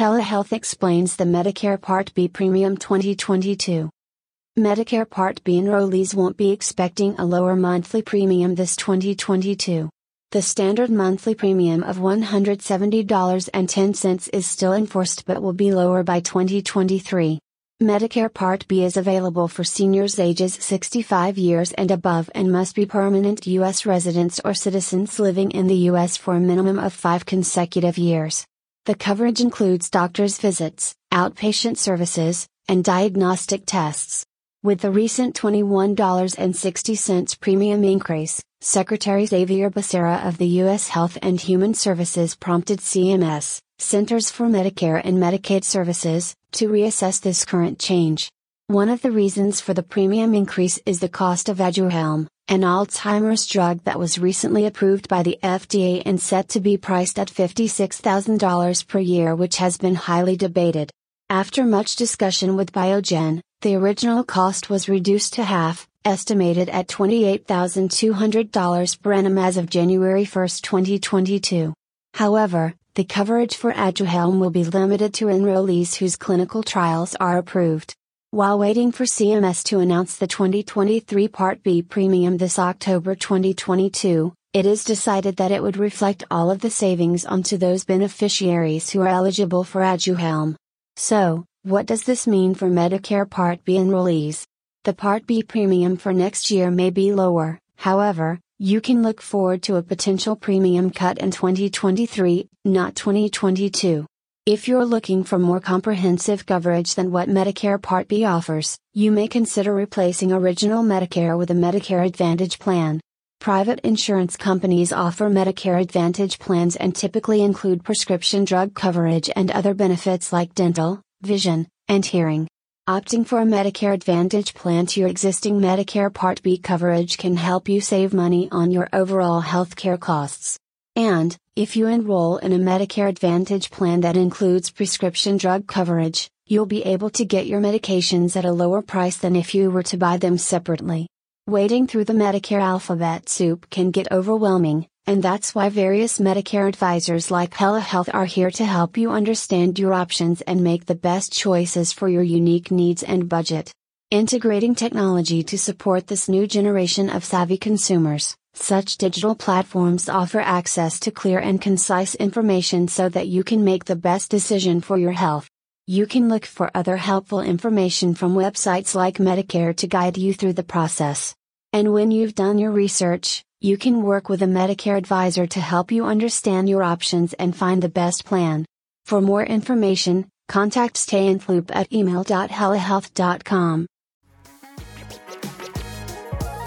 Hella Health explains the Medicare Part B Premium 2022. Medicare Part B enrollees won't be expecting a lower monthly premium this 2022. The standard monthly premium of $170.10 is still enforced but will be lower by 2023. Medicare Part B is available for seniors ages 65 years and above and must be permanent U.S. residents or citizens living in the U.S. for a minimum of five consecutive years. The coverage includes doctor's visits, outpatient services, and diagnostic tests. With the recent $21.60 premium increase, Secretary Xavier Becerra of the U.S. Health and Human Services prompted CMS, Centers for Medicare and Medicaid Services, to reassess this current change. One of the reasons for the premium increase is the cost of Aduhelm, an Alzheimer's drug that was recently approved by the FDA and set to be priced at $56,000 per year, which has been highly debated. After much discussion with Biogen, the original cost was reduced to half, estimated at $28,200 per annum as of January 1, 2022. However, the coverage for Aduhelm will be limited to enrollees whose clinical trials are approved. While waiting for CMS to announce the 2023 Part B premium this October 2022, it is decided that it would reflect all of the savings onto those beneficiaries who are eligible for Aduhelm. So, what does this mean for Medicare Part B enrollees? The Part B premium for next year may be lower, however, you can look forward to a potential premium cut in 2023, not 2022. If you're looking for more comprehensive coverage than what Medicare Part B offers, you may consider replacing Original Medicare with a Medicare Advantage plan. Private insurance companies offer Medicare Advantage plans and typically include prescription drug coverage and other benefits like dental, vision, and hearing. Opting for a Medicare Advantage plan to your existing Medicare Part B coverage can help you save money on your overall healthcare costs. And, if you enroll in a Medicare Advantage plan that includes prescription drug coverage, you'll be able to get your medications at a lower price than if you were to buy them separately. Wading through the Medicare alphabet soup can get overwhelming, and that's why various Medicare advisors like Hella Health are here to help you understand your options and make the best choices for your unique needs and budget. Integrating technology to support this new generation of savvy consumers. Such digital platforms offer access to clear and concise information so that you can make the best decision for your health. You can look for other helpful information from websites like Medicare to guide you through the process. And when you've done your research, you can work with a Medicare advisor to help you understand your options and find the best plan. For more information, contact Stay at email.hellahealth.com.